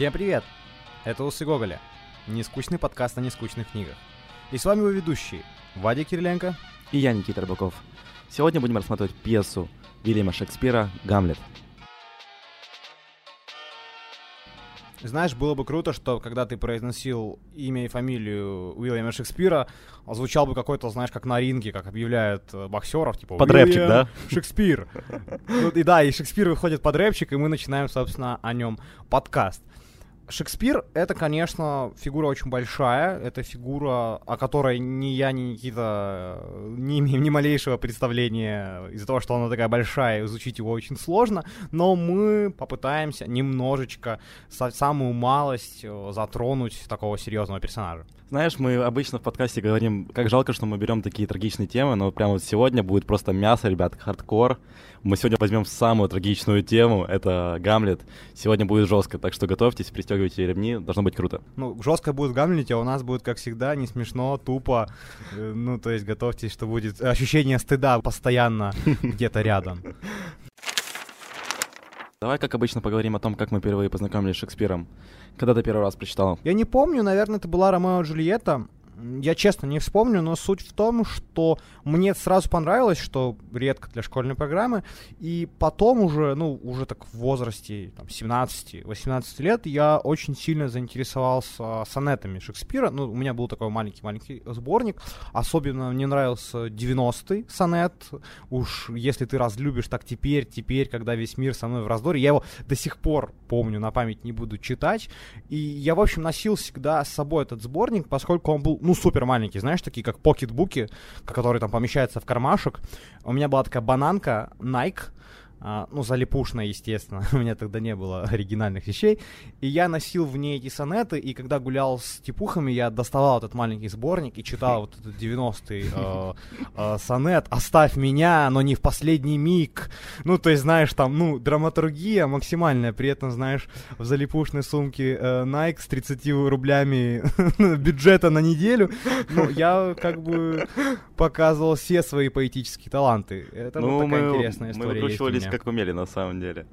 Всем привет! Это Усы Гоголя, нескучный подкаст о нескучных книгах. И с вами его ведущие Вадя Кириленко и я, Никита Рыбаков. Сегодня будем рассматривать пьесу Вильяма Шекспира «Гамлет». Знаешь, было бы круто, что когда ты произносил имя и фамилию Уильяма Шекспира, звучал бы какой-то, знаешь, как на ринге, как объявляют э, боксеров, типа Под рэпчик, да? Шекспир. Ну, и да, и Шекспир выходит под рэпчик, и мы начинаем, собственно, о нем подкаст. Шекспир — это, конечно, фигура очень большая. Это фигура, о которой ни я, ни Никита э, не имеем ни малейшего представления из-за того, что она такая большая, изучить его очень сложно. Но мы попытаемся немножечко, самую малость э, затронуть такого серьезного персонажа. Знаешь, мы обычно в подкасте говорим, как жалко, что мы берем такие трагичные темы, но прямо вот сегодня будет просто мясо, ребят, хардкор. Мы сегодня возьмем самую трагичную тему, это Гамлет. Сегодня будет жестко, так что готовьтесь, пристегивайте ремни, должно быть круто. Ну, жестко будет в Гамлете, а у нас будет, как всегда, не смешно, тупо. Э, ну, то есть готовьтесь, что будет ощущение стыда постоянно где-то рядом. Давай, как обычно, поговорим о том, как мы впервые познакомились с Шекспиром. Когда ты первый раз прочитал? Я не помню, наверное, это была Ромео и Джульетта я честно не вспомню, но суть в том, что мне сразу понравилось, что редко для школьной программы, и потом уже, ну, уже так в возрасте там, 17-18 лет я очень сильно заинтересовался сонетами Шекспира. Ну, у меня был такой маленький-маленький сборник. Особенно мне нравился 90-й сонет. Уж если ты разлюбишь, так теперь, теперь, когда весь мир со мной в раздоре. Я его до сих пор помню, на память не буду читать. И я, в общем, носил всегда с собой этот сборник, поскольку он был, ну, супер маленький, знаешь, такие как покетбуки, которые там помещаются в кармашек. У меня была такая бананка Nike, а, ну, залипушная, естественно, у меня тогда не было оригинальных вещей, и я носил в ней эти сонеты, и когда гулял с типухами, я доставал этот маленький сборник и читал вот этот 90-й э, э, сонет «Оставь меня, но не в последний миг», ну, то есть, знаешь, там, ну, драматургия максимальная, при этом, знаешь, в залипушной сумке э, Nike с 30 рублями бюджета на неделю, ну, я как бы показывал все свои поэтические таланты, это ну, вот такая мы, интересная история есть как умели на самом деле.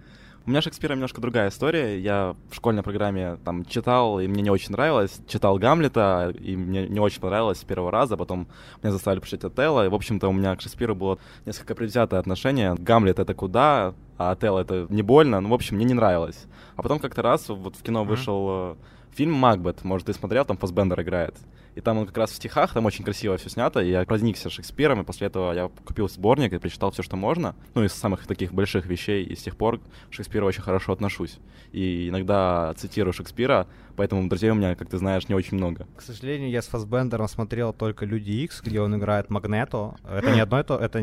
У меня Шекспира немножко другая история. Я в школьной программе там читал, и мне не очень нравилось. Читал Гамлета, и мне не очень понравилось с первого раза. Потом меня заставили прочитать Отелло. И, в общем-то, у меня к Шекспиру было несколько предвзятое отношение. Гамлет — это куда, а Отелло — это не больно. Ну, в общем, мне не нравилось. А потом как-то раз вот в кино mm-hmm. вышел э, фильм «Макбет». Может, ты смотрел, там Фасбендер играет. И там он как раз в стихах, там очень красиво все снято. И я проникся Шекспиром, и после этого я купил сборник и прочитал все, что можно. Ну, из самых таких больших вещей. И с тех пор к Шекспиру очень хорошо отношусь. И иногда цитирую Шекспира, поэтому друзей у меня, как ты знаешь, не очень много. К сожалению, я с Фасбендером смотрел только «Люди Икс», где он играет Магнето. Это не одно, это, это,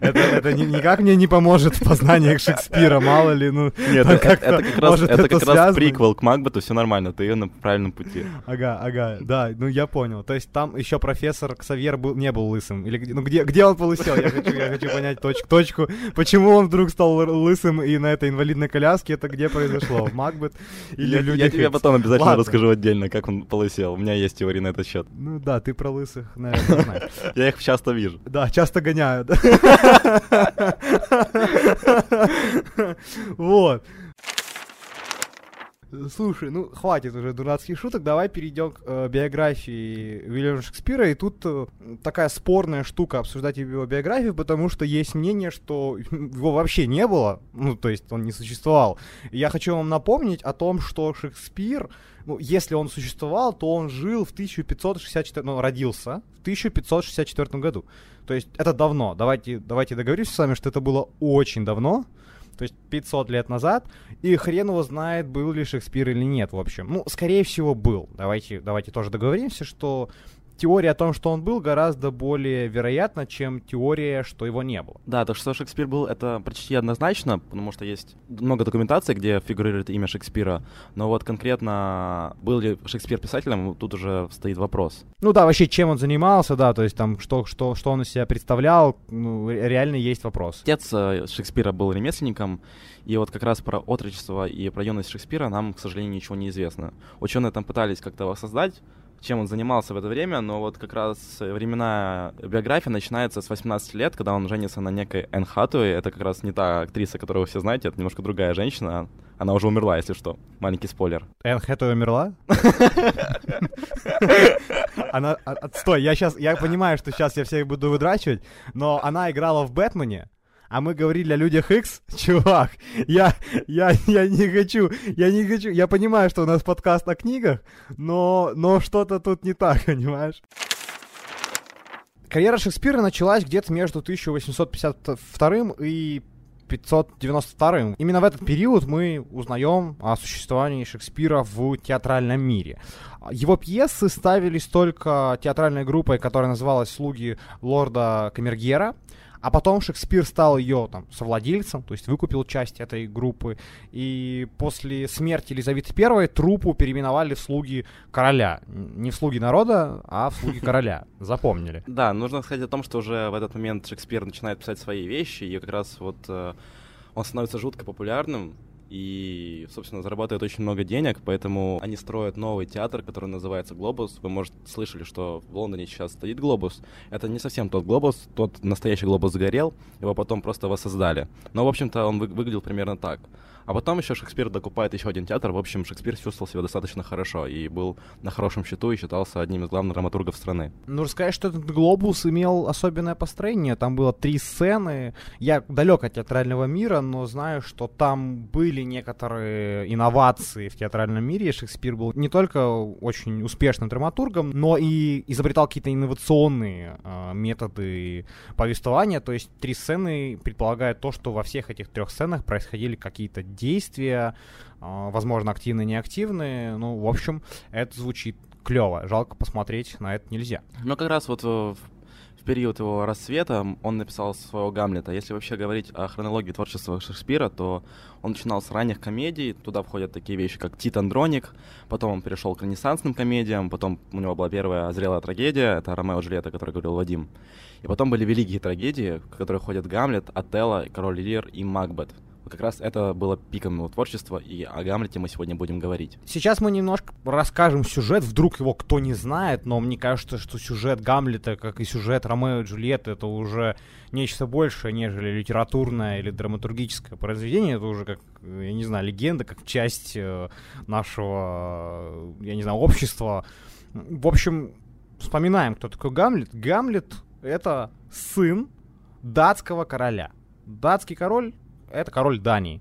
это, это никак мне не поможет в познаниях Шекспира, мало ли, ну... Нет, это как раз, это как раз приквел к Макбету, все нормально, ты на правильном пути. Ага, ага, да, ну я понял. То есть там еще профессор Ксавьер был, не был лысым. Или ну где, где он полысел? Я хочу, я хочу понять точку, точку. Почему он вдруг стал лысым и на этой инвалидной коляске? Это где произошло? Макбет или люди Я потом обязательно Ладно. расскажу отдельно, как он полысел. У меня есть теория на этот счет. Ну да, ты про лысых, наверное, знаешь. Я их часто вижу. Да, часто гоняют. Вот. Слушай, ну хватит уже дурацких шуток, давай перейдем к э, биографии Уильяма Шекспира. И тут э, такая спорная штука обсуждать его биографию, потому что есть мнение, что его вообще не было, ну то есть он не существовал. И я хочу вам напомнить о том, что Шекспир, ну если он существовал, то он жил в 1564, ну родился в 1564 году. То есть это давно. Давайте, давайте договоримся с вами, что это было очень давно то есть 500 лет назад, и хрен его знает, был ли Шекспир или нет, в общем. Ну, скорее всего, был. Давайте, давайте тоже договоримся, что теория о том, что он был, гораздо более вероятна, чем теория, что его не было. Да, то, что Шекспир был, это почти однозначно, потому что есть много документаций, где фигурирует имя Шекспира, но вот конкретно был ли Шекспир писателем, тут уже стоит вопрос. Ну да, вообще, чем он занимался, да, то есть там, что, что, что он из себя представлял, ну, реально есть вопрос. Отец э, Шекспира был ремесленником, и вот как раз про отрочество и про юность Шекспира нам, к сожалению, ничего не известно. Ученые там пытались как-то воссоздать чем он занимался в это время, но вот как раз времена биографии начинается с 18 лет, когда он женится на некой Энн Хатуэй. Это как раз не та актриса, которую вы все знаете, это немножко другая женщина. Она уже умерла, если что. Маленький спойлер. Энн Хэтэуэй умерла? Она... а, Стой, я сейчас... Я понимаю, что сейчас я всех буду выдрачивать, но она играла в Бэтмене, а мы говорили о людях X, чувак, я, я, я не хочу, я не хочу, я понимаю, что у нас подкаст о книгах, но, но что-то тут не так, понимаешь? Карьера Шекспира началась где-то между 1852 и 592. Именно в этот период мы узнаем о существовании Шекспира в театральном мире. Его пьесы ставились только театральной группой, которая называлась «Слуги лорда Камергера», а потом Шекспир стал ее там совладельцем, то есть выкупил часть этой группы. И после смерти Елизаветы I труппу переименовали в слуги короля. Не в слуги народа, а в слуги короля. Запомнили. Да, нужно сказать о том, что уже в этот момент Шекспир начинает писать свои вещи, и как раз вот э, он становится жутко популярным и, собственно, зарабатывает очень много денег, поэтому они строят новый театр, который называется «Глобус». Вы, может, слышали, что в Лондоне сейчас стоит «Глобус». Это не совсем тот «Глобус», тот настоящий «Глобус» сгорел, его потом просто воссоздали. Но, в общем-то, он вы- выглядел примерно так — а потом еще Шекспир докупает еще один театр. В общем, Шекспир чувствовал себя достаточно хорошо и был на хорошем счету и считался одним из главных драматургов страны. Ну, сказать, что этот глобус имел особенное построение. Там было три сцены. Я далек от театрального мира, но знаю, что там были некоторые инновации в театральном мире. Шекспир был не только очень успешным драматургом, но и изобретал какие-то инновационные э, методы повествования. То есть три сцены предполагают то, что во всех этих трех сценах происходили какие-то действия, а, возможно, активные, неактивные. Ну, в общем, это звучит клево. Жалко посмотреть на это нельзя. Ну, как раз вот в в период его расцвета он написал своего Гамлета. Если вообще говорить о хронологии творчества Шекспира, то он начинал с ранних комедий, туда входят такие вещи, как Тит Андроник, потом он перешел к ренессансным комедиям, потом у него была первая зрелая трагедия, это Ромео и Джульетта, о которой говорил Вадим. И потом были великие трагедии, в которые входят Гамлет, Отелло, Король Лир и Макбет как раз это было пиком его творчества, и о Гамлете мы сегодня будем говорить. Сейчас мы немножко расскажем сюжет, вдруг его кто не знает, но мне кажется, что сюжет Гамлета, как и сюжет Ромео и Джульетты, это уже нечто большее, нежели литературное или драматургическое произведение, это уже как, я не знаю, легенда, как часть э, нашего, я не знаю, общества. В общем, вспоминаем, кто такой Гамлет. Гамлет — это сын датского короля. Датский король это король Дании.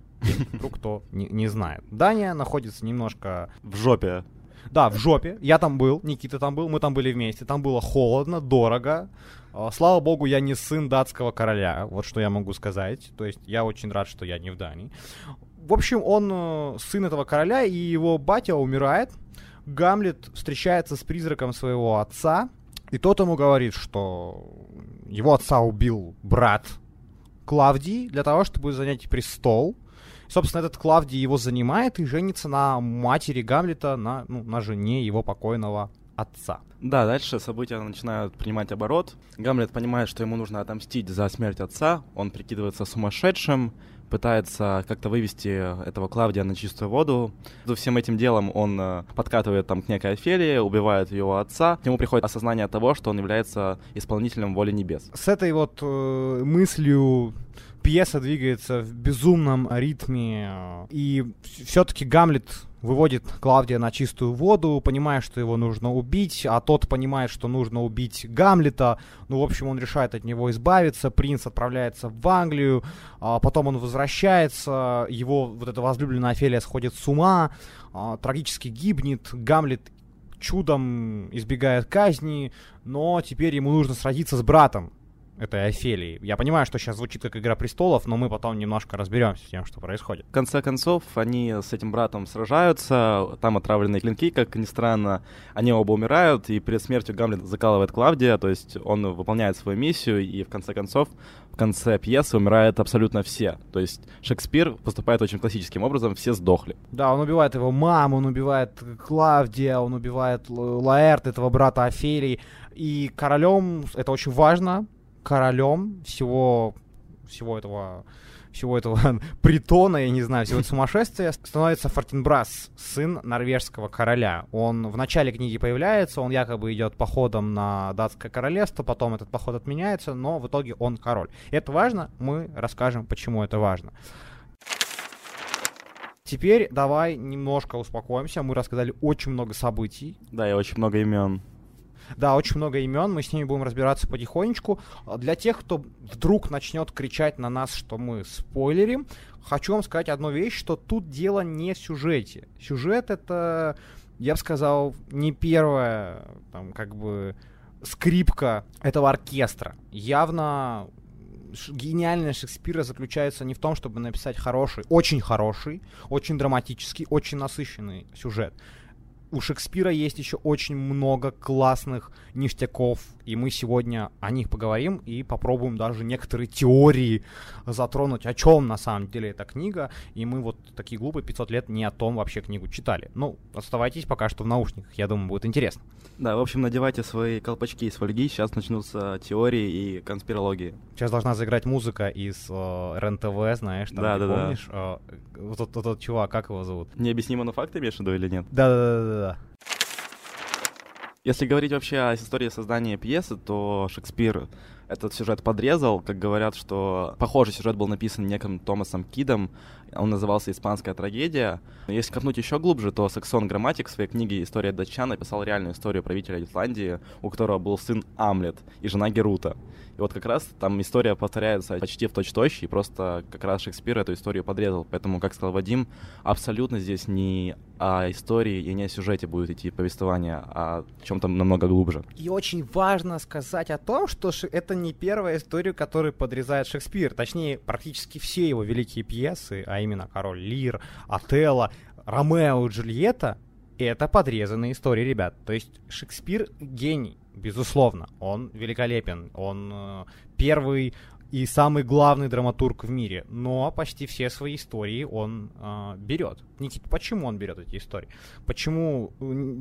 Вдруг кто не, не знает. Дания находится немножко... В жопе. Да, в жопе. Я там был, Никита там был, мы там были вместе. Там было холодно, дорого. А, слава богу, я не сын датского короля. Вот что я могу сказать. То есть я очень рад, что я не в Дании. В общем, он э, сын этого короля, и его батя умирает. Гамлет встречается с призраком своего отца, и тот ему говорит, что его отца убил брат Клавдии для того, чтобы занять престол. Собственно, этот Клавдий его занимает и женится на матери Гамлета, на, ну, на жене его покойного отца. Да, дальше события начинают принимать оборот. Гамлет понимает, что ему нужно отомстить за смерть отца. Он прикидывается сумасшедшим, пытается как-то вывести этого Клавдия на чистую воду. За всем этим делом он э, подкатывает там к некой Офелии, убивает его отца. К нему приходит осознание того, что он является исполнителем воли небес. С этой вот э, мыслью пьеса двигается в безумном ритме, э, и все-таки Гамлет выводит Клавдия на чистую воду, понимая, что его нужно убить, а тот понимает, что нужно убить Гамлета. Ну, в общем, он решает от него избавиться. Принц отправляется в Англию, а потом он возвращается, его вот эта возлюбленная Офелия сходит с ума, а, трагически гибнет, Гамлет чудом избегает казни, но теперь ему нужно сразиться с братом, этой Офелии. Я понимаю, что сейчас звучит как Игра престолов, но мы потом немножко разберемся с тем, что происходит. В конце концов, они с этим братом сражаются, там отравленные клинки, как ни странно, они оба умирают, и перед смертью Гамлет закалывает Клавдия, то есть он выполняет свою миссию, и в конце концов в конце пьесы умирают абсолютно все. То есть Шекспир поступает очень классическим образом, все сдохли. Да, он убивает его маму, он убивает Клавдия, он убивает Лаэрт, этого брата Офелии. И королем, это очень важно, королем всего, всего этого всего этого притона, я не знаю, всего этого сумасшествия, становится Фортенбрас, сын норвежского короля. Он в начале книги появляется, он якобы идет походом на датское королевство, потом этот поход отменяется, но в итоге он король. Это важно, мы расскажем, почему это важно. Теперь давай немножко успокоимся. Мы рассказали очень много событий. Да, и очень много имен. Да, очень много имен, мы с ними будем разбираться потихонечку. Для тех, кто вдруг начнет кричать на нас, что мы спойлерим, хочу вам сказать одну вещь, что тут дело не в сюжете. Сюжет это, я бы сказал, не первая, там, как бы, скрипка этого оркестра. Явно гениальность Шекспира заключается не в том, чтобы написать хороший, очень хороший, очень драматический, очень насыщенный сюжет у Шекспира есть еще очень много классных ништяков, и мы сегодня о них поговорим и попробуем даже некоторые теории затронуть, о чем на самом деле эта книга, и мы вот такие глупые 500 лет не о том вообще книгу читали. Ну, оставайтесь пока что в наушниках, я думаю, будет интересно. Да, в общем, надевайте свои колпачки из фольги, сейчас начнутся теории и конспирологии. Сейчас должна заиграть музыка из э, РЕН-ТВ, знаешь, там, да, да, помнишь? Да. Э, вот тот, тот, тот чувак, как его зовут? Необъяснимо факты имеешь в виду или нет? Да-да-да. Если говорить вообще о истории создания пьесы, то Шекспир этот сюжет подрезал. Как говорят, что похожий сюжет был написан неким Томасом Кидом. Он назывался «Испанская трагедия». Если копнуть еще глубже, то Саксон Грамматик в своей книге «История датчан» написал реальную историю правителя Исландии, у которого был сын Амлет и жена Герута. И вот как раз там история повторяется почти в точь-точь, и просто как раз Шекспир эту историю подрезал. Поэтому, как сказал Вадим, абсолютно здесь не о истории и не о сюжете будет идти повествование, а о чем-то намного глубже. И очень важно сказать о том, что это не первая история, которую подрезает Шекспир. Точнее, практически все его великие пьесы, а именно «Король Лир», «Отелло», «Ромео и Джульетта» — это подрезанные истории, ребят. То есть Шекспир гений безусловно, он великолепен, он э, первый и самый главный драматург в мире, но почти все свои истории он э, берет. Никита, почему он берет эти истории? Почему,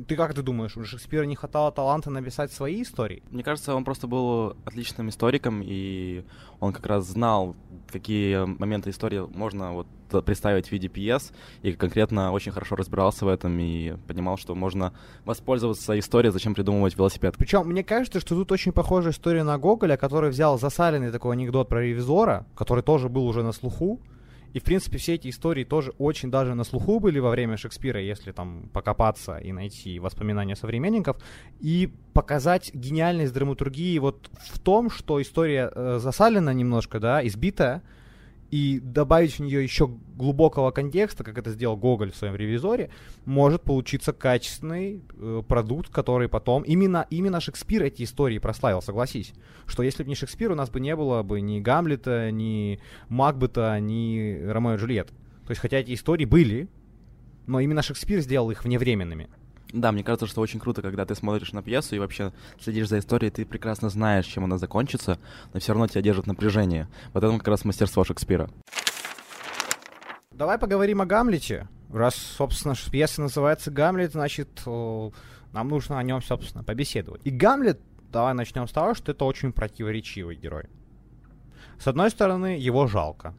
ты как ты думаешь, у Шекспира не хватало таланта написать свои истории? Мне кажется, он просто был отличным историком, и он как раз знал, какие моменты истории можно вот представить в виде пьес, и конкретно очень хорошо разбирался в этом и понимал, что можно воспользоваться историей, зачем придумывать велосипед. Причем мне кажется, что тут очень похожая история на Гоголя, который взял засаленный такой анекдот про ревизора, который тоже был уже на слуху, и, в принципе, все эти истории тоже очень даже на слуху были во время Шекспира, если там покопаться и найти воспоминания современников, и показать гениальность драматургии вот в том, что история э, засалена немножко, да, избитая, и добавить в нее еще глубокого контекста, как это сделал Гоголь в своем ревизоре, может получиться качественный э, продукт, который потом... Именно, именно Шекспир эти истории прославил, согласись. Что если бы не Шекспир, у нас бы не было бы ни Гамлета, ни Макбета, ни Ромео и Джульетт. То есть, хотя эти истории были, но именно Шекспир сделал их вневременными. Да, мне кажется, что очень круто, когда ты смотришь на пьесу и вообще следишь за историей, ты прекрасно знаешь, чем она закончится, но все равно тебя держит напряжение. Вот это как раз мастерство Шекспира. Давай поговорим о Гамлете. Раз, собственно, пьеса называется Гамлет, значит, нам нужно о нем, собственно, побеседовать. И Гамлет, давай начнем с того, что это очень противоречивый герой. С одной стороны, его жалко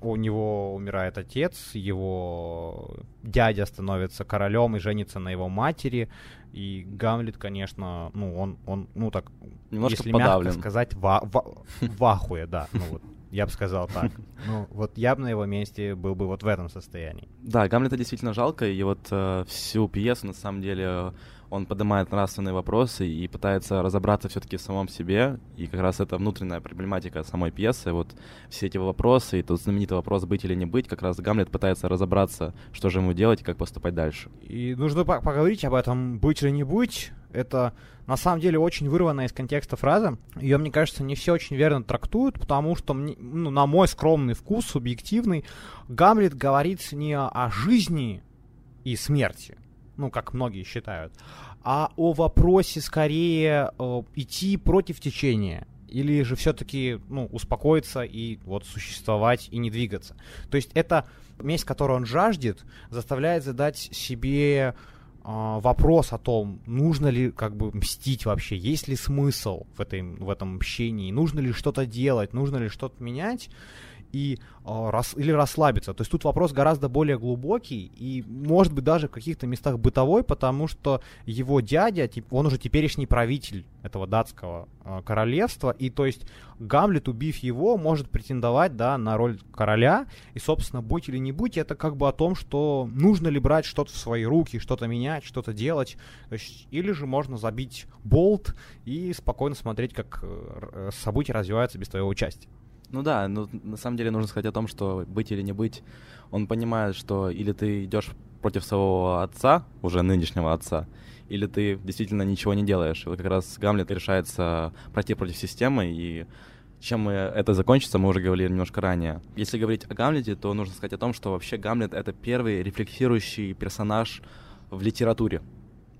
у него умирает отец, его дядя становится королем и женится на его матери, и Гамлет, конечно, ну, он, он ну, так, Немножко если подавлен. мягко сказать, в, в, в ахуе, да, ну, вот, я бы сказал так. Ну, вот я бы на его месте был бы вот в этом состоянии. Да, Гамлета действительно жалко, и вот э, всю пьесу, на самом деле, он поднимает нравственные вопросы и пытается разобраться все-таки в самом себе. И как раз это внутренняя проблематика самой пьесы. Вот все эти вопросы, и тот знаменитый вопрос «быть или не быть», как раз Гамлет пытается разобраться, что же ему делать и как поступать дальше. И нужно по поговорить об этом «быть или не быть». Это на самом деле очень вырванная из контекста фраза. Ее, мне кажется, не все очень верно трактуют, потому что, ну, на мой скромный вкус, субъективный, Гамлет говорит не о жизни и смерти, ну, как многие считают, а о вопросе скорее э, идти против течения или же все-таки ну, успокоиться и вот существовать и не двигаться. То есть это месть, которую он жаждет, заставляет задать себе э, вопрос о том, нужно ли как бы мстить вообще, есть ли смысл в, этой, в этом мщении, нужно ли что-то делать, нужно ли что-то менять. И э, рас, или расслабиться. То есть тут вопрос гораздо более глубокий и, может быть, даже в каких-то местах бытовой, потому что его дядя, он уже теперешний правитель этого датского э, королевства, и то есть Гамлет, убив его, может претендовать, да, на роль короля, и, собственно, будь или не будь, это как бы о том, что нужно ли брать что-то в свои руки, что-то менять, что-то делать, есть, или же можно забить болт и спокойно смотреть, как э, события развиваются без твоего участия. Ну да, но на самом деле нужно сказать о том, что быть или не быть, он понимает, что или ты идешь против своего отца, уже нынешнего отца, или ты действительно ничего не делаешь. И вот как раз Гамлет решается пройти против системы, и чем это закончится, мы уже говорили немножко ранее. Если говорить о Гамлете, то нужно сказать о том, что вообще Гамлет — это первый рефлексирующий персонаж в литературе.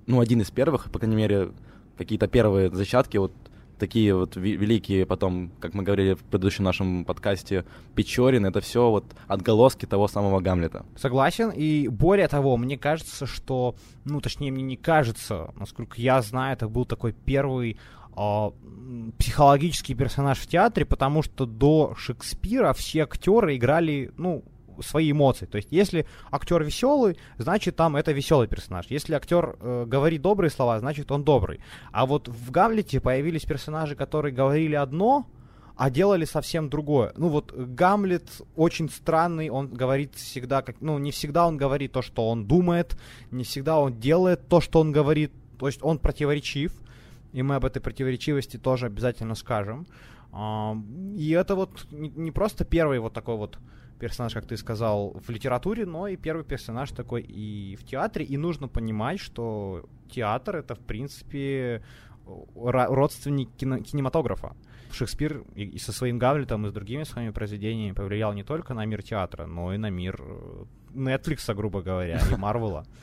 Ну, один из первых, по крайней мере, какие-то первые зачатки вот такие вот великие потом, как мы говорили в предыдущем нашем подкасте, Печорин, это все вот отголоски того самого Гамлета. Согласен, и более того, мне кажется, что, ну, точнее, мне не кажется, насколько я знаю, это был такой первый э, психологический персонаж в театре, потому что до Шекспира все актеры играли, ну, свои эмоции. То есть, если актер веселый, значит там это веселый персонаж. Если актер э, говорит добрые слова, значит он добрый. А вот в Гамлете появились персонажи, которые говорили одно, а делали совсем другое. Ну вот Гамлет очень странный, он говорит всегда, как, ну не всегда он говорит то, что он думает, не всегда он делает то, что он говорит. То есть он противоречив, и мы об этой противоречивости тоже обязательно скажем. И это вот не просто первый вот такой вот персонаж, как ты сказал, в литературе, но и первый персонаж такой и в театре. И нужно понимать, что театр это, в принципе, родственник кино- кинематографа. Шекспир и, со своим Гамлетом, и с другими своими произведениями повлиял не только на мир театра, но и на мир э, Netflix, грубо говоря, и Марвела.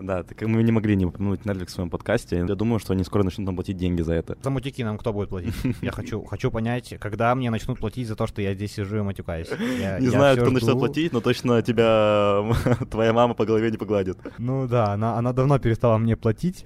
Да, так мы не могли не упомянуть Netflix в своем подкасте. Я думаю, что они скоро начнут нам платить деньги за это. За мутики нам кто будет платить? Я хочу, хочу понять, когда мне начнут платить за то, что я здесь сижу и матюкаюсь. Я, не знаю, кто начнет платить, но точно тебя твоя мама по голове не погладит. Ну да, она, она давно перестала мне платить.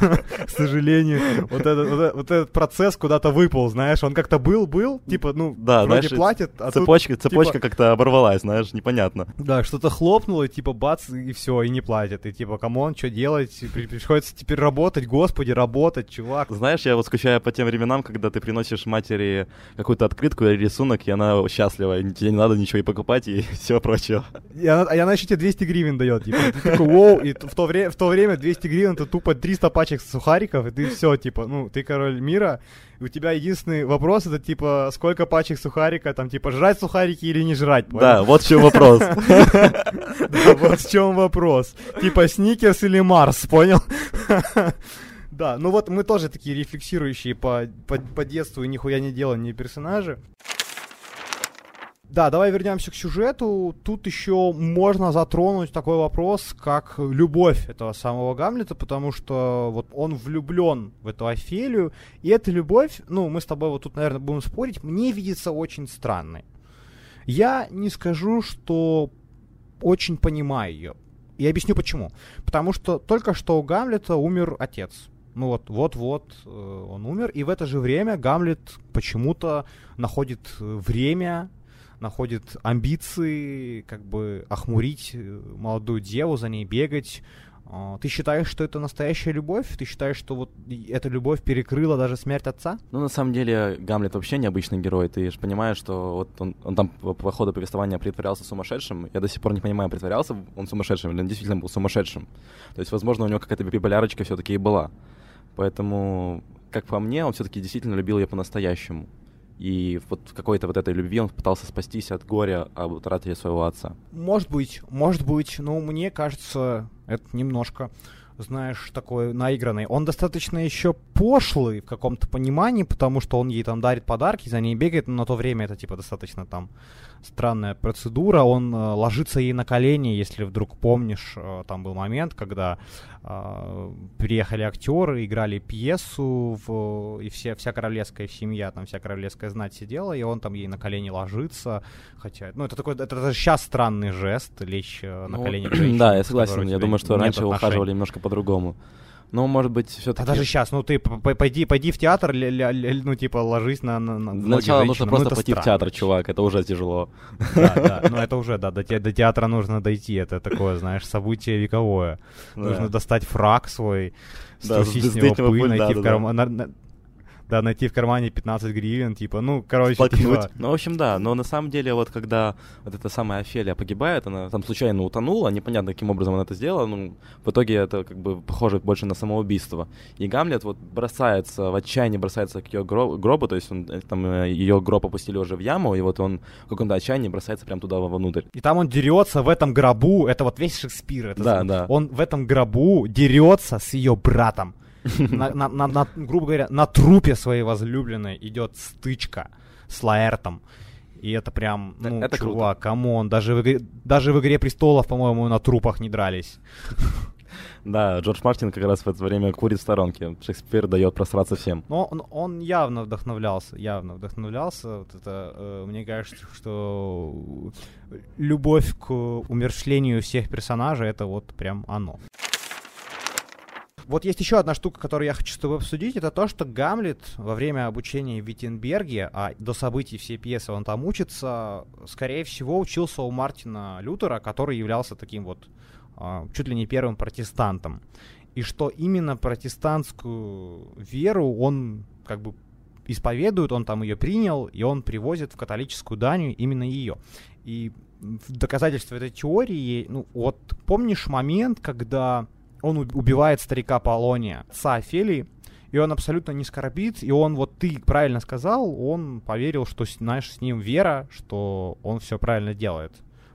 К сожалению. Вот этот, вот этот процесс куда-то выпал, знаешь, он как-то был, был, типа, ну, да, вроде знаешь, платит, а цепочка, тут, цепочка типа... как-то оборвалась, знаешь, непонятно. Да, что-то хлопнуло, типа, бац, и все, и не платят. И типа, come on, что делать? Приходится теперь работать, господи, работать, чувак. Знаешь, я вот скучаю по тем временам, когда ты приносишь матери какую-то открытку или рисунок, и она счастлива, и тебе не надо ничего и покупать, и все прочее. И она, и она еще тебе 200 гривен дает, типа, ты такой, воу, и в то, вре- в то время 200 гривен это тупо 300 пачек сухариков, и ты все, типа, ну, ты король мира, и у тебя единственный вопрос это типа сколько пачек сухарика, там типа жрать сухарики или не жрать. Понял? Да, вот в чем вопрос. Да, вот в чем вопрос. Типа сникерс или Марс, понял? Да, ну вот мы тоже такие рефлексирующие по, по, по детству и нихуя не делаем персонажи. Да, давай вернемся к сюжету. Тут еще можно затронуть такой вопрос, как любовь этого самого Гамлета, потому что вот он влюблен в эту Офелию, и эта любовь, ну, мы с тобой вот тут, наверное, будем спорить, мне видится очень странной. Я не скажу, что очень понимаю ее. И объясню почему. Потому что только что у Гамлета умер отец. Ну вот, вот-вот э, он умер, и в это же время Гамлет почему-то находит время находит амбиции, как бы охмурить э, молодую деву, за ней бегать. А, ты считаешь, что это настоящая любовь? Ты считаешь, что вот эта любовь перекрыла даже смерть отца? Ну, на самом деле, Гамлет вообще необычный герой. Ты же понимаешь, что вот он, он там по, ходу повествования притворялся сумасшедшим. Я до сих пор не понимаю, притворялся он сумасшедшим или он действительно был сумасшедшим. То есть, возможно, у него какая-то биполярочка все-таки и была. Поэтому, как по мне, он все-таки действительно любил ее по-настоящему. И вот какой-то вот этой любви он пытался спастись от горя об утрате своего отца. Может быть, может быть, но мне кажется, это немножко знаешь, такой наигранный. Он достаточно еще пошлый в каком-то понимании, потому что он ей там дарит подарки, за ней бегает, но на то время это типа достаточно там странная процедура. Он э, ложится ей на колени, если вдруг помнишь, э, там был момент, когда э, приехали актеры, играли пьесу, в, и все, вся королевская семья, там вся королевская знать сидела, и он там ей на колени ложится. Хотя, ну это такой, это, это сейчас странный жест, лечь э, на ну, колени к Да, я согласен. Я думаю, что раньше отношений. ухаживали немножко по-другому. Ну, может быть, все-таки... А даже сейчас, ну ты пойди, пойди в театр, ну типа ложись на, на, на Сначала нужно просто ну, пойти странно. в театр, чувак, это уже тяжело. Да, да, ну это уже, да, до, до театра нужно дойти, это такое, знаешь, событие вековое. Нужно достать фраг свой, струсить с него пыль, найти в карман, да, найти в кармане 15 гривен, типа, ну, короче, типа... Ну, в общем, да, но на самом деле вот когда вот эта самая Офелия погибает, она там случайно утонула, непонятно, каким образом она это сделала, ну, в итоге это как бы похоже больше на самоубийство. И Гамлет вот бросается, в отчаянии бросается к ее гробу, то есть он, э, там э, ее гроб опустили уже в яму, и вот он в каком-то отчаянии бросается прямо туда вовнутрь. И там он дерется в этом гробу, это вот весь Шекспир, это да, да. он в этом гробу дерется с ее братом на, на, на, на, грубо говоря, на трупе своей возлюбленной идет стычка с Лаэртом. И это прям, ну, это чувак, come on, даже в, игре, даже в «Игре престолов», по-моему, на трупах не дрались. Да, Джордж Мартин как раз в это время курит в сторонке. Шекспир дает просраться всем. Но он, он явно вдохновлялся, явно вдохновлялся. Вот это, э, мне кажется, что любовь к умершлению всех персонажей это вот прям оно. Вот есть еще одна штука, которую я хочу с тобой обсудить, это то, что Гамлет во время обучения в Виттенберге, а до событий всей пьесы он там учится, скорее всего, учился у Мартина Лютера, который являлся таким вот а, чуть ли не первым протестантом. И что именно протестантскую веру он как бы исповедует, он там ее принял, и он привозит в католическую Данию именно ее. И в доказательство этой теории, ну вот помнишь момент, когда он убивает старика Полония, отца Офелии, и он абсолютно не скорбит, и он, вот ты правильно сказал, он поверил, что, знаешь, с ним вера, что он все правильно делает.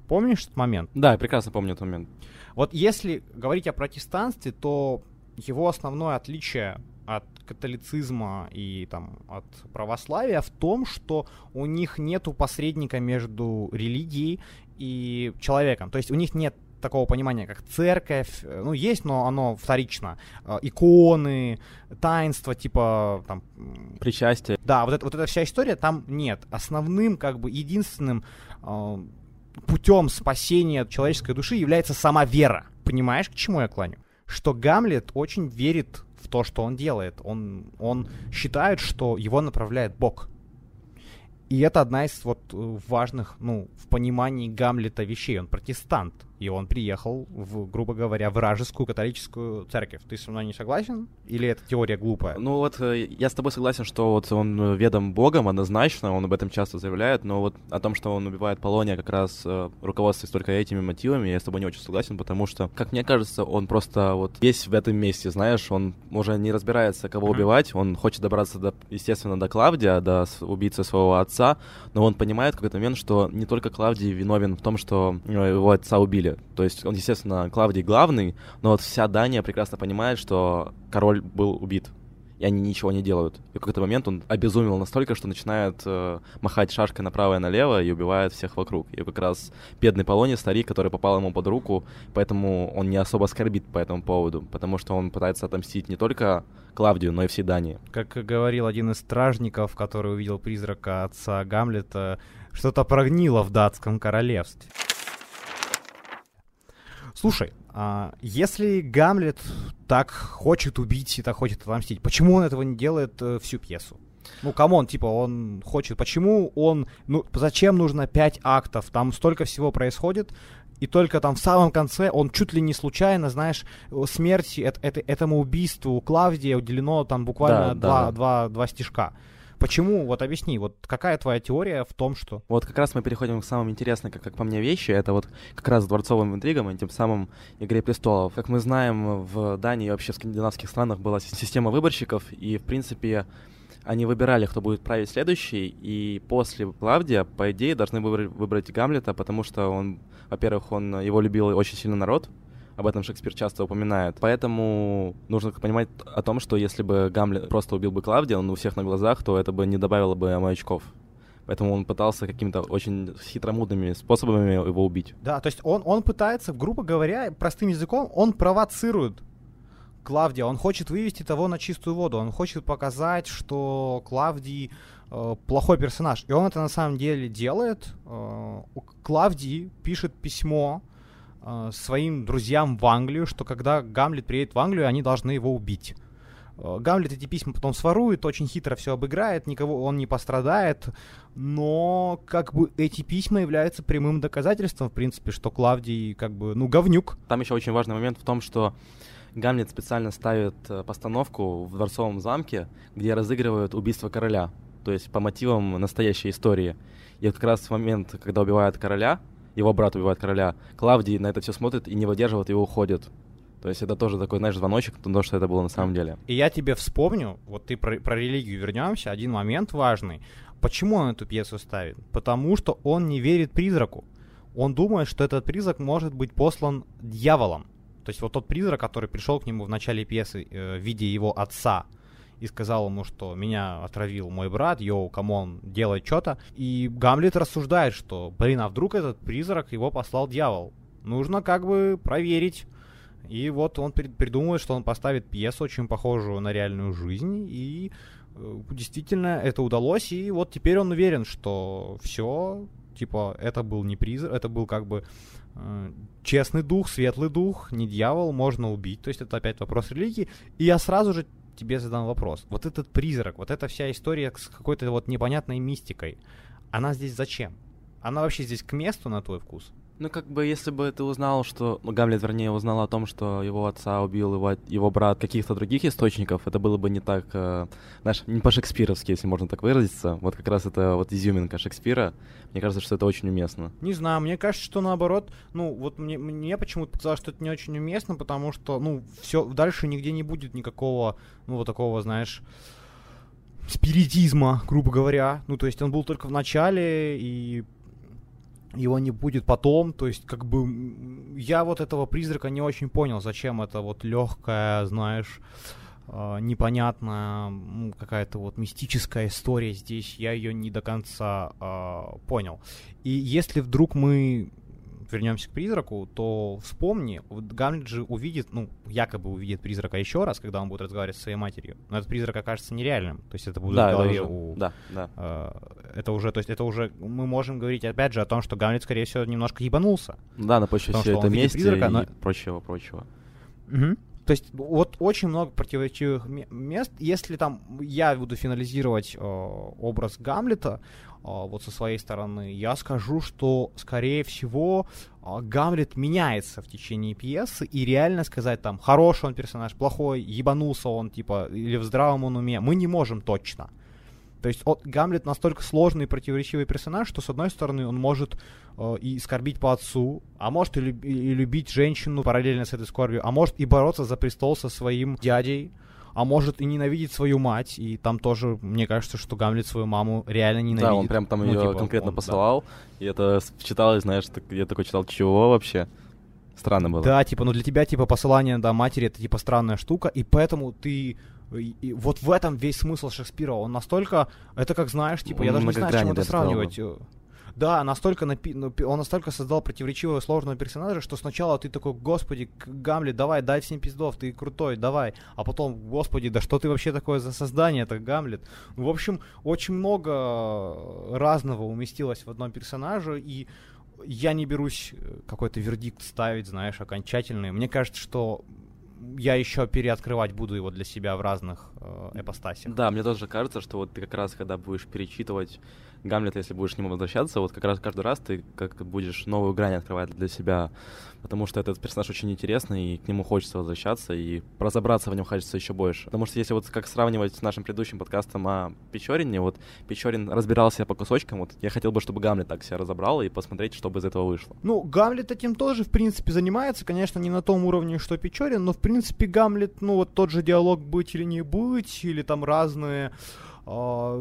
Помнишь этот момент? Да, я прекрасно помню этот момент. Вот если говорить о протестанстве, то его основное отличие от католицизма и там от православия в том, что у них нету посредника между религией и человеком. То есть у них нет такого понимания, как церковь, э, ну, есть, но оно вторично. Э, иконы, таинства, типа, там... Причастие. Да, вот, это, вот эта вся история там нет. Основным, как бы, единственным э, путем спасения человеческой души является сама вера. Понимаешь, к чему я кланю? Что Гамлет очень верит в то, что он делает. Он, он считает, что его направляет Бог. И это одна из вот э, важных, ну, в понимании Гамлета вещей. Он протестант, и он приехал в, грубо говоря, вражескую католическую церковь. Ты со мной не согласен? Или это теория глупая? Ну вот э, я с тобой согласен, что вот он э, ведом Богом однозначно, он об этом часто заявляет, но вот о том, что он убивает Полония, как раз руководствуясь только этими мотивами, я с тобой не очень согласен, потому что, как мне кажется, он просто вот весь в этом месте, знаешь, он уже не разбирается, кого mm-hmm. убивать, он хочет добраться, до, естественно, до Клавдия, до убийцы своего отца, но он понимает в какой-то момент, что не только Клавдий виновен в том, что э, его отца убили. То есть он, естественно, Клавдий главный, но вот вся Дания прекрасно понимает, что король был убит и они ничего не делают. И в какой-то момент он обезумел настолько, что начинает э, махать шашкой направо и налево и убивает всех вокруг. И как раз бедный Полоний, старик, который попал ему под руку, поэтому он не особо скорбит по этому поводу, потому что он пытается отомстить не только Клавдию, но и всей Дании. Как говорил один из стражников, который увидел призрака отца Гамлета, что-то прогнило в датском королевстве. Слушай, а, если Гамлет так хочет убить и так хочет отомстить, почему он этого не делает э, всю пьесу? Ну, come on, типа, он хочет. Почему он... Ну, зачем нужно пять актов? Там столько всего происходит, и только там в самом конце он чуть ли не случайно, знаешь, смерти, это, это, этому убийству Клавдия уделено там буквально да, два, да. Два, два стишка. Почему? Вот объясни, вот какая твоя теория в том, что... Вот как раз мы переходим к самым интересным, как, как по мне, вещи. Это вот как раз дворцовым интригам и тем самым Игре престолов. Как мы знаем, в Дании и вообще в скандинавских странах была система выборщиков, и, в принципе, они выбирали, кто будет править следующий, и после Клавдия, по идее, должны выбрать, выбрать Гамлета, потому что он, во-первых, он его любил очень сильно народ, об этом Шекспир часто упоминает. Поэтому нужно понимать о том, что если бы Гамлет просто убил бы Клавдия, он у всех на глазах, то это бы не добавило бы ему очков. Поэтому он пытался какими-то очень хитромудными способами его убить. Да, то есть он, он пытается, грубо говоря, простым языком, он провоцирует Клавдия. Он хочет вывести того на чистую воду. Он хочет показать, что Клавдий э, плохой персонаж. И он это на самом деле делает. Э, Клавдий пишет письмо своим друзьям в Англию, что когда Гамлет приедет в Англию, они должны его убить. Э, Гамлет эти письма потом сворует, очень хитро все обыграет, никого он не пострадает, но как бы эти письма являются прямым доказательством, в принципе, что Клавдий как бы, ну, говнюк. Там еще очень важный момент в том, что Гамлет специально ставит э, постановку в дворцовом замке, где разыгрывают убийство короля, то есть по мотивам настоящей истории. И вот как раз в момент, когда убивают короля, его брат убивает короля, Клавдий на это все смотрит и не выдерживает и уходит. То есть это тоже такой, знаешь, звоночек, то, что это было на самом деле. И я тебе вспомню, вот ты про, про религию вернемся, один момент важный. Почему он эту пьесу ставит? Потому что он не верит призраку. Он думает, что этот призрак может быть послан дьяволом. То есть вот тот призрак, который пришел к нему в начале пьесы э, в виде его отца, и сказал ему, что меня отравил мой брат, yo, come on, делай что-то. И Гамлет рассуждает, что, блин, а вдруг этот призрак его послал дьявол? Нужно как бы проверить. И вот он придумывает, что он поставит пьесу, очень похожую на реальную жизнь, и э, действительно это удалось, и вот теперь он уверен, что все, типа, это был не призрак, это был как бы э, честный дух, светлый дух, не дьявол, можно убить, то есть это опять вопрос религии, и я сразу же тебе задам вопрос. Вот этот призрак, вот эта вся история с какой-то вот непонятной мистикой, она здесь зачем? Она вообще здесь к месту, на твой вкус? Ну, как бы, если бы ты узнал, что... Ну, Гамлет, вернее, узнал о том, что его отца убил его, его брат каких-то других источников, это было бы не так, э, знаешь, не по-шекспировски, если можно так выразиться. Вот как раз это вот изюминка Шекспира. Мне кажется, что это очень уместно. Не знаю, мне кажется, что наоборот, ну, вот мне, мне почему-то показалось, что это не очень уместно, потому что, ну, все, дальше нигде не будет никакого, ну, вот такого, знаешь спиритизма, грубо говоря. Ну, то есть он был только в начале, и его не будет потом, то есть как бы я вот этого призрака не очень понял, зачем это вот легкая, знаешь, э, непонятная какая-то вот мистическая история здесь, я ее не до конца э, понял. И если вдруг мы вернемся к призраку, то вспомни, вот Гамлет же увидит, ну, якобы увидит призрака еще раз, когда он будет разговаривать со своей матерью. Но этот призрак окажется нереальным. То есть это будет да, в голове уже, у... Да, да. Э, это уже, то есть это уже, мы можем говорить опять же о том, что Гамлет, скорее всего, немножко ебанулся. Да, на почве все это мести призрака, и но... прочего, прочего. Угу. То есть вот очень много противоречивых мест. Если там я буду финализировать э, образ Гамлета, вот со своей стороны, я скажу, что, скорее всего, а, Гамлет меняется в течение пьесы, и реально сказать там, хороший он персонаж, плохой, ебанулся он, типа, или в здравом он уме, мы не можем точно. То есть от, Гамлет настолько сложный и противоречивый персонаж, что, с одной стороны, он может э, и скорбить по отцу, а может и, люб, и любить женщину параллельно с этой скорбью, а может и бороться за престол со своим дядей, а может и ненавидеть свою мать, и там тоже, мне кажется, что Гамлет свою маму реально ненавидит. Да, он прям там ну, ее типа, конкретно он, посылал, да. и это читалось, знаешь, так, я такой читал, чего вообще? Странно было. Да, типа, ну для тебя, типа, посылание, да, матери, это, типа, странная штука, и поэтому ты и, и вот в этом весь смысл Шекспира. Он настолько, это как знаешь, типа, я даже не знаю, чем это сравнивать. Да, настолько напи... Ну, он настолько создал противоречивого сложного персонажа, что сначала ты такой, господи, Гамлет, давай, дай всем пиздов, ты крутой, давай. А потом, господи, да что ты вообще такое за создание, это Гамлет. В общем, очень много разного уместилось в одном персонаже, и я не берусь э, какой-то вердикт ставить, знаешь, окончательный. Мне кажется, что я еще переоткрывать буду его для себя в разных э, эпостасях. Да, мне тоже кажется, что вот ты как раз, когда будешь перечитывать Гамлета, если будешь к нему возвращаться, вот как раз каждый раз ты как будешь новую грань открывать для себя, потому что этот персонаж очень интересный, и к нему хочется возвращаться, и разобраться в нем хочется еще больше. Потому что если вот как сравнивать с нашим предыдущим подкастом о Печорине, вот Печорин разбирался по кусочкам, вот я хотел бы, чтобы Гамлет так себя разобрал и посмотреть, что бы из этого вышло. Ну, Гамлет этим тоже, в принципе, занимается, конечно, не на том уровне, что Печорин, но, в принципе, Гамлет, ну, вот тот же диалог быть или не быть, или там разные а,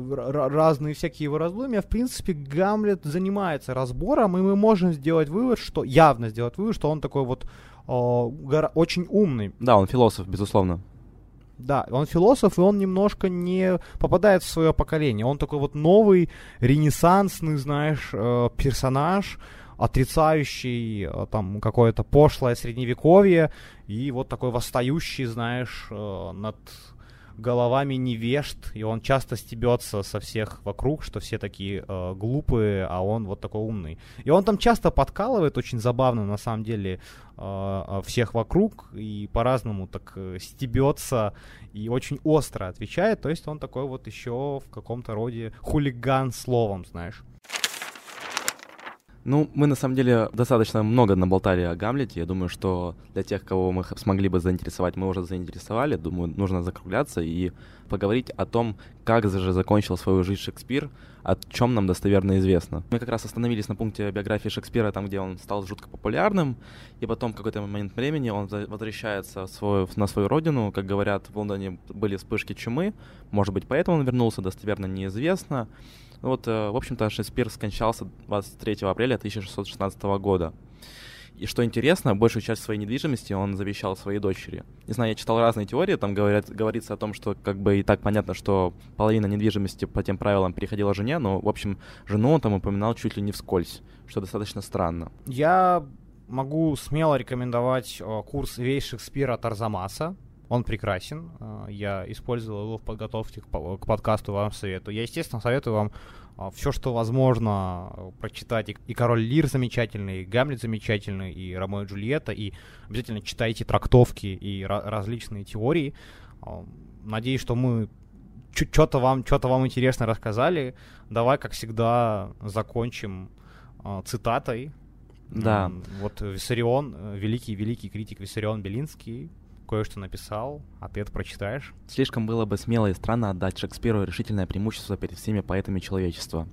разные всякие его раздумья. В принципе, Гамлет занимается разбором, и мы можем сделать вывод, что явно сделать вывод, что он такой вот э, очень умный. Да, он философ, безусловно. Да, он философ, и он немножко не попадает в свое поколение. Он такой вот новый, ренессансный, знаешь, э, персонаж, отрицающий э, там какое-то пошлое средневековье, и вот такой восстающий, знаешь, э, над головами невежд, и он часто стебется со всех вокруг, что все такие э, глупые, а он вот такой умный. И он там часто подкалывает, очень забавно на самом деле, э, всех вокруг, и по-разному так э, стебется, и очень остро отвечает, то есть он такой вот еще в каком-то роде хулиган словом, знаешь. Ну, мы на самом деле достаточно много наболтали о Гамлете. Я думаю, что для тех, кого мы смогли бы заинтересовать, мы уже заинтересовали. Думаю, нужно закругляться и поговорить о том, как же закончил свою жизнь Шекспир, о чем нам достоверно известно. Мы как раз остановились на пункте биографии Шекспира, там, где он стал жутко популярным, и потом в какой-то момент времени он возвращается свой, на свою родину. Как говорят, в Лондоне были вспышки чумы, может быть, поэтому он вернулся, достоверно неизвестно. Ну вот, э, в общем-то, Шекспир скончался 23 апреля 1616 года. И что интересно, большую часть своей недвижимости он завещал своей дочери. Не знаю, я читал разные теории, там говорят, говорится о том, что как бы и так понятно, что половина недвижимости по тем правилам переходила жене, но, в общем, жену он там упоминал чуть ли не вскользь, что достаточно странно. Я могу смело рекомендовать э, курс «Весь Шекспир» от Арзамаса. Он прекрасен. А, я использовал его в подготовке к, подкасту, вам советую. Я, естественно, советую вам а, все, что возможно, прочитать. И, «Король Лир» замечательный, и «Гамлет» замечательный, и «Ромео и Джульетта», и обязательно читайте трактовки и различные теории. Надеюсь, что мы что-то вам, что-то вам интересно рассказали. Давай, как всегда, закончим цитатой. Да. Вот Виссарион, э, великий-великий критик Виссарион Белинский кое-что написал, а ты это прочитаешь. Слишком было бы смело и странно отдать Шекспиру решительное преимущество перед всеми поэтами человечества.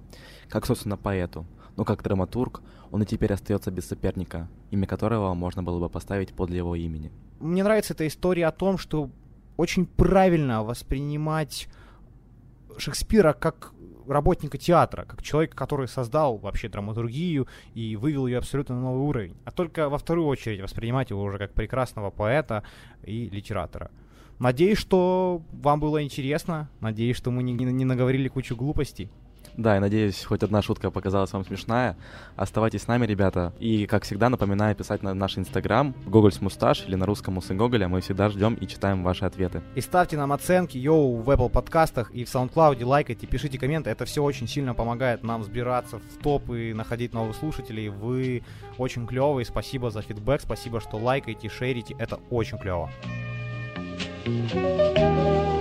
Как, собственно, поэту. Но как драматург, он и теперь остается без соперника, имя которого можно было бы поставить подле его имени. Мне нравится эта история о том, что очень правильно воспринимать Шекспира как работника театра, как человека, который создал вообще драматургию и вывел ее абсолютно на новый уровень, а только во вторую очередь воспринимать его уже как прекрасного поэта и литератора. Надеюсь, что вам было интересно, надеюсь, что мы не, не, не наговорили кучу глупостей. Да, и надеюсь, хоть одна шутка показалась вам смешная. Оставайтесь с нами, ребята. И, как всегда, напоминаю писать на наш инстаграм Гоголь с мусташ или на русском Усы Гоголя. Мы всегда ждем и читаем ваши ответы. И ставьте нам оценки, йоу, в Apple подкастах и в SoundCloud, лайкайте, пишите комменты. Это все очень сильно помогает нам сбираться в топ и находить новых слушателей. Вы очень клевые. Спасибо за фидбэк, спасибо, что лайкаете, шерите. Это очень клево. thank you